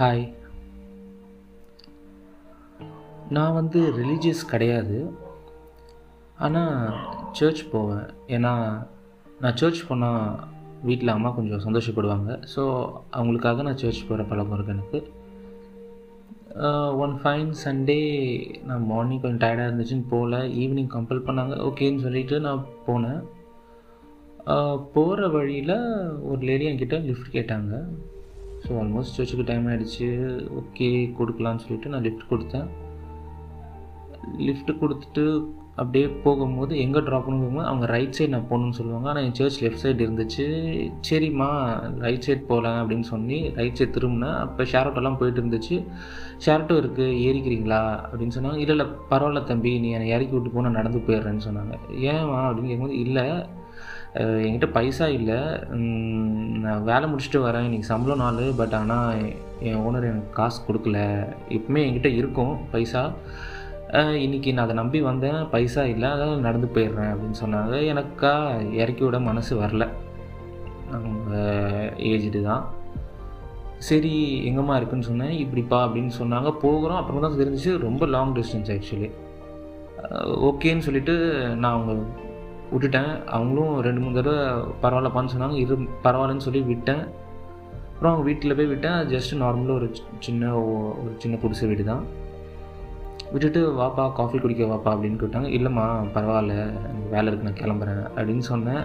Hi நான் வந்து religious கிடையாது. ஆனால் சர்ச் போவேன். ஏன்னா நான் சர்ச் போனால் வீட்டில் அம்மா கொஞ்சம் சந்தோஷப்படுவாங்க. ஸோ அவங்களுக்காக நான் சர்ச் போகிற பழக்கம் இருக்குது எனக்கு. ஒன் ஃபைன் சண்டே நான் மார்னிங் கொஞ்சம் டயர்டாக இருந்துச்சுன்னு போகல ஈவினிங் கம்பல் பண்ணாங்க. ஓகேன்னு சொல்லிவிட்டு நான் போனேன். Uh, போகிற வழியில் ஒரு லேடி என்கிட்ட லிஃப்ட் கேட்டாங்க. ஸோ ஆல்மோஸ்ட் சர்ச்சுக்கு டைம் ஆகிடுச்சு ஓகே கொடுக்கலான்னு சொல்லிட்டு நான் லிஃப்ட் கொடுத்தேன். லிஃப்ட் கொடுத்துட்டு அப்படியே போகும்போது எங்கே ட்ராப் பண்ணும்போது அவங்க ரைட் சைடு நான் போகணுன்னு சொல்லுவாங்க. ஆனால் என் சர்ச் லெஃப்ட் சைடு இருந்துச்சு. சரிம்மா ரைட் சைடு போகலாம் அப்படின்னு சொல்லி ரைட் சைடு திரும்பினேன். அப்போ ஷேரோட்டெல்லாம் போயிட்டு இருந்துச்சு. ஷேரோட்டோ இருக்குது ஏறிக்கிறீங்களா? அப்படின்னு சொன்னாங்க. இல்லை இல்லை பரவாயில்ல தம்பி நீ என்னை இறக்கி விட்டு போனால் நடந்து போயிடுறேன்னு சொன்னாங்க. ஏன்மா அப்படின்னு கேட்கும்போது இல்லை என்கிட்ட பைசா இல்லை. நான் வேலை முடிச்சுட்டு வரேன் இன்றைக்கி சம்பளம் நாள் பட் ஆனால் என் ஓனர் எனக்கு காசு கொடுக்கல. எப்பவுமே என்கிட்ட இருக்கும் பைசா. இன்றைக்கி நான் அதை நம்பி வந்தேன் பைசா இல்லை அதனால் நடந்து போயிடுறேன் அப்படின்னு சொன்னாங்க. எனக்கா இறக்கி விட மனசு வரல. அவங்க ஏஜ்டு தான். சரி எங்கம்மா இருக்குன்னு சொன்னேன் இப்படிப்பா அப்படின்னு சொன்னாங்க. போகிறோம் அப்புறம் தான் தெரிஞ்சிச்சு ரொம்ப லாங் டிஸ்டன்ஸ் ஆக்சுவலி ஓகேன்னு சொல்லிவிட்டு நான் அவங்க விட்டுட்டேன். அவங்களும் ரெண்டு மூணு தடவை பரவாயில்லப்பான்னு சொன்னாங்க. இரு பரவாயில்லன்னு சொல்லி விட்டேன். அப்புறம் அவங்க வீட்டில் போய் விட்டேன். ஜஸ்ட் நார்மலாக ஒரு சின்ன ஒரு சின்ன புதுசு வீடு தான். விட்டுட்டு வாப்பா காஃபி குடிக்க வாப்பா அப்படின்னு கேட்டாங்க. இல்லைம்மா பரவாயில்ல எனக்கு வேலை இருக்கு நான் கிளம்புறேன் அப்படின்னு சொன்னேன்.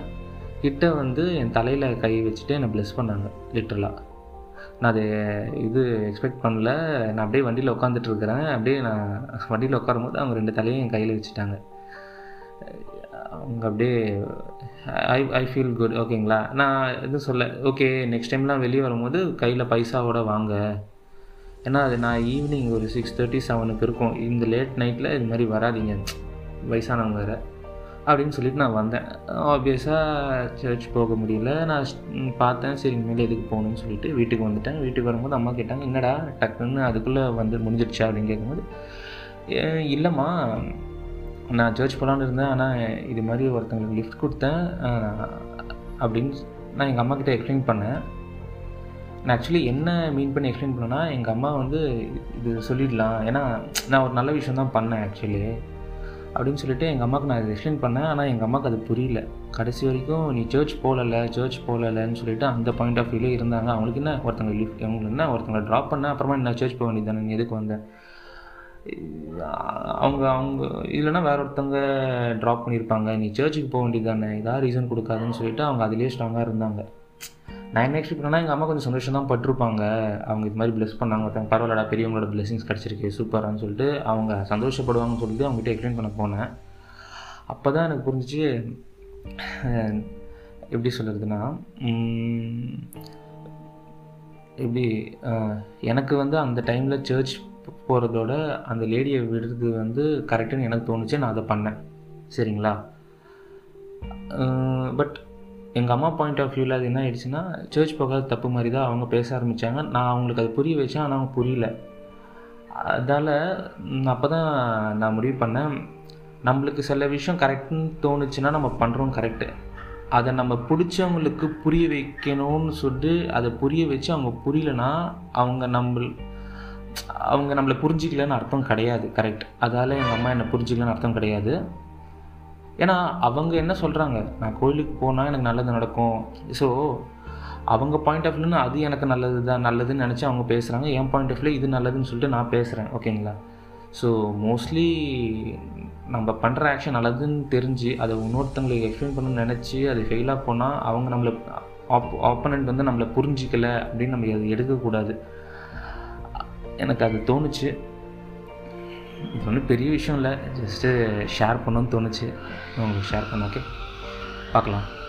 கிட்ட வந்து என் தலையில் கை வச்சுட்டு என்னை ப்ளெஸ் பண்ணாங்க லிட்ரலாக நான் அது இது எக்ஸ்பெக்ட் பண்ணல. நான் அப்படியே வண்டியில் உட்காந்துட்டு இருக்கிறேன். அப்படியே நான் வண்டியில் உட்காரும்போது அவங்க ரெண்டு தலையும் என் கையில் வச்சுட்டாங்க. அவங்க அப்படியே ஐ ஐ ஃபீல் குட் ஓகேங்களா நான் எதுவும் சொல்ல ஓகே நெக்ஸ்ட் டைம்லாம் வெளியே வரும்போது கையில் பைசாவோட வாங்க. ஏன்னா அது நான் ஈவினிங் ஒரு சிக்ஸ் தேர்ட்டி செவனுக்கு இருக்கும். இந்த லேட் நைட்டில் இது மாதிரி வராதிங்க. வயசானவங்க வேறு. அப்படின்னு சொல்லிட்டு நான் வந்தேன். ஆப்வியஸாக சர்ச் போக முடியல. நான் பார்த்தேன் சரி இனிமேல் எதுக்கு போகணும்னு சொல்லிட்டு வீட்டுக்கு வந்துட்டேன். வீட்டுக்கு வரும்போது அம்மா கேட்டாங்க என்னடா டக்குன்னு அதுக்குள்ளே வந்து முடிஞ்சிடுச்சா? அப்படின்னு கேட்கும்போது இல்லைம்மா நான் சர்ச் போகலான்னு இருந்தேன் ஆனால் இது மாதிரி ஒருத்தங்களுக்கு லிஃப்ட் கொடுத்தேன். அப்படின்னு நான் எங்கள் அம்மா கிட்டே எக்ஸ்பிளைன் பண்ணேன். நான் ஆக்சுவலி என்ன மீன் பண்ணி எக்ஸ்பிளைன் பண்ணேன்னா எங்கள் அம்மா வந்து இது சொல்லிடலாம். ஏன்னா நான் ஒரு நல்ல விஷயம் தான் பண்ணேன் ஆக்சுவலி அப்படின்னு சொல்லிட்டு எங்கள் அம்மாவுக்கு நான் இது எக்ஸ்பிளைன் பண்ணேன். ஆனால் எங்கள் அம்மாவுக்கு அது புரியல. கடைசி வரைக்கும் நீ சர்ச் போகலை சர்ச் போகலன்னு சொல்லிட்டு அந்த பாயிண்ட் ஆஃப் வியூவில் இருந்தாங்க. அவங்களுக்கு என்ன ஒருத்தங்க லிஃப்ட் அவங்களுக்கு என்ன ஒருத்தங்களை ட்ராப் பண்ண அப்புறமா நான் சர்ச் போக வேண்டியது தானே? நீ எதுக்கு வந்தேன் அவங்க அவங்க இல்லைன்னா வேற ஒருத்தவங்க ட்ராப் பண்ணியிருப்பாங்க. நீ சர்ச்சுக்கு போக வேண்டியது தானே ஏதாவது ரீசன் கொடுக்காதுன்னு சொல்லிட்டு அவங்க அதிலே ஸ்ட்ராங்காக இருந்தாங்க. நான் என்ன எக்ஸ்பெக்ட் பண்ணால் எங்கள் அம்மா கொஞ்சம் சந்தோஷம் தான் பட்டிருப்பாங்க. அவங்க இது மாதிரி ப்ளெஸ் பண்ணாங்க. ஒருத்தவங்க பரவாயில்லடா பெரியவங்களோட பிளெஸிங்ஸ் கிடச்சிருக்கு சூப்பரான்னு சொல்லிட்டு அவங்க சந்தோஷப்படுவாங்கன்னு சொல்லிட்டு அவங்ககிட்ட எக்ஸ்பிளைன் பண்ண போனேன். அப்போ தான் எனக்கு புரிஞ்சிச்சு எப்படி சொல்கிறதுனா எப்படி எனக்கு வந்து அந்த டைமில் சர்ச் போகிறதோட அந்த லேடியை விடுறது வந்து கரெக்டுன்னு எனக்கு தோணுச்சு நான் அதை பண்ணேன். சரிங்களா? பட் எங்கள் அம்மா பாயிண்ட் ஆஃப் வியூவில் அது என்ன ஆயிடுச்சுன்னா சர்ச் போகாத தப்பு மாதிரி தான் அவங்க பேச ஆரம்பித்தாங்க நான் அவங்களுக்கு அது புரிய வச்சேன் ஆனால் அவங்க புரியல. அதால் அப்போ தான் நான் முடிவு பண்ணேன். நம்மளுக்கு சில விஷயம் கரெக்டுன்னு தோணுச்சுன்னா நம்ம பண்ணுறோம் கரெக்டு அதை நம்ம பிடிச்சவங்களுக்கு புரிய வைக்கணும்னு சொல்லிட்டு அதை புரிய வச்சு அவங்க புரியலனா அவங்க நம்ம அவங்க நம்மளை புரிஞ்சிக்கலன்னு அர்த்தம் கிடையாது கரெக்ட் அதால் எங்கள் அம்மா என்னை புரிஞ்சிக்கலன்னு அர்த்தம் கிடையாது. ஏன்னா அவங்க என்ன சொல்கிறாங்க நான் கோயிலுக்கு போனால் எனக்கு நல்லது நடக்கும். ஸோ அவங்க பாயிண்ட் ஆஃப் வியூன்னு அது எனக்கு நல்லது தான் நல்லதுன்னு நினச்சி அவங்க பேசுகிறாங்க என் பாயிண்ட் ஆஃப் வியூ இது நல்லதுன்னு சொல்லிட்டு நான் பேசுகிறேன் ஓகேங்களா ஸோ மோஸ்ட்லி நம்ம பண்ணுற ஆக்ஷன் நல்லதுன்னு தெரிஞ்சு அதை இன்னொருத்தவங்களுக்கு எக்ஸ்பிளைன் பண்ணணும்னு நினச்சி அது ஃபெயிலாக போனால் அவங்க நம்மளை ஆப் ஆப்பனண்ட் வந்து நம்மளை புரிஞ்சிக்கலை அப்படின்னு நம்ம அதை எடுக்கக்கூடாது. எனக்கு அது தோணுச்சு. இது ஒன்றும் பெரிய விஷயம் இல்லை. ஜஸ்ட்டு ஷேர் பண்ணணும்னு தோணுச்சு. உங்களுக்கு ஷேர் பண்ண ஓகே பார்க்கலாம்.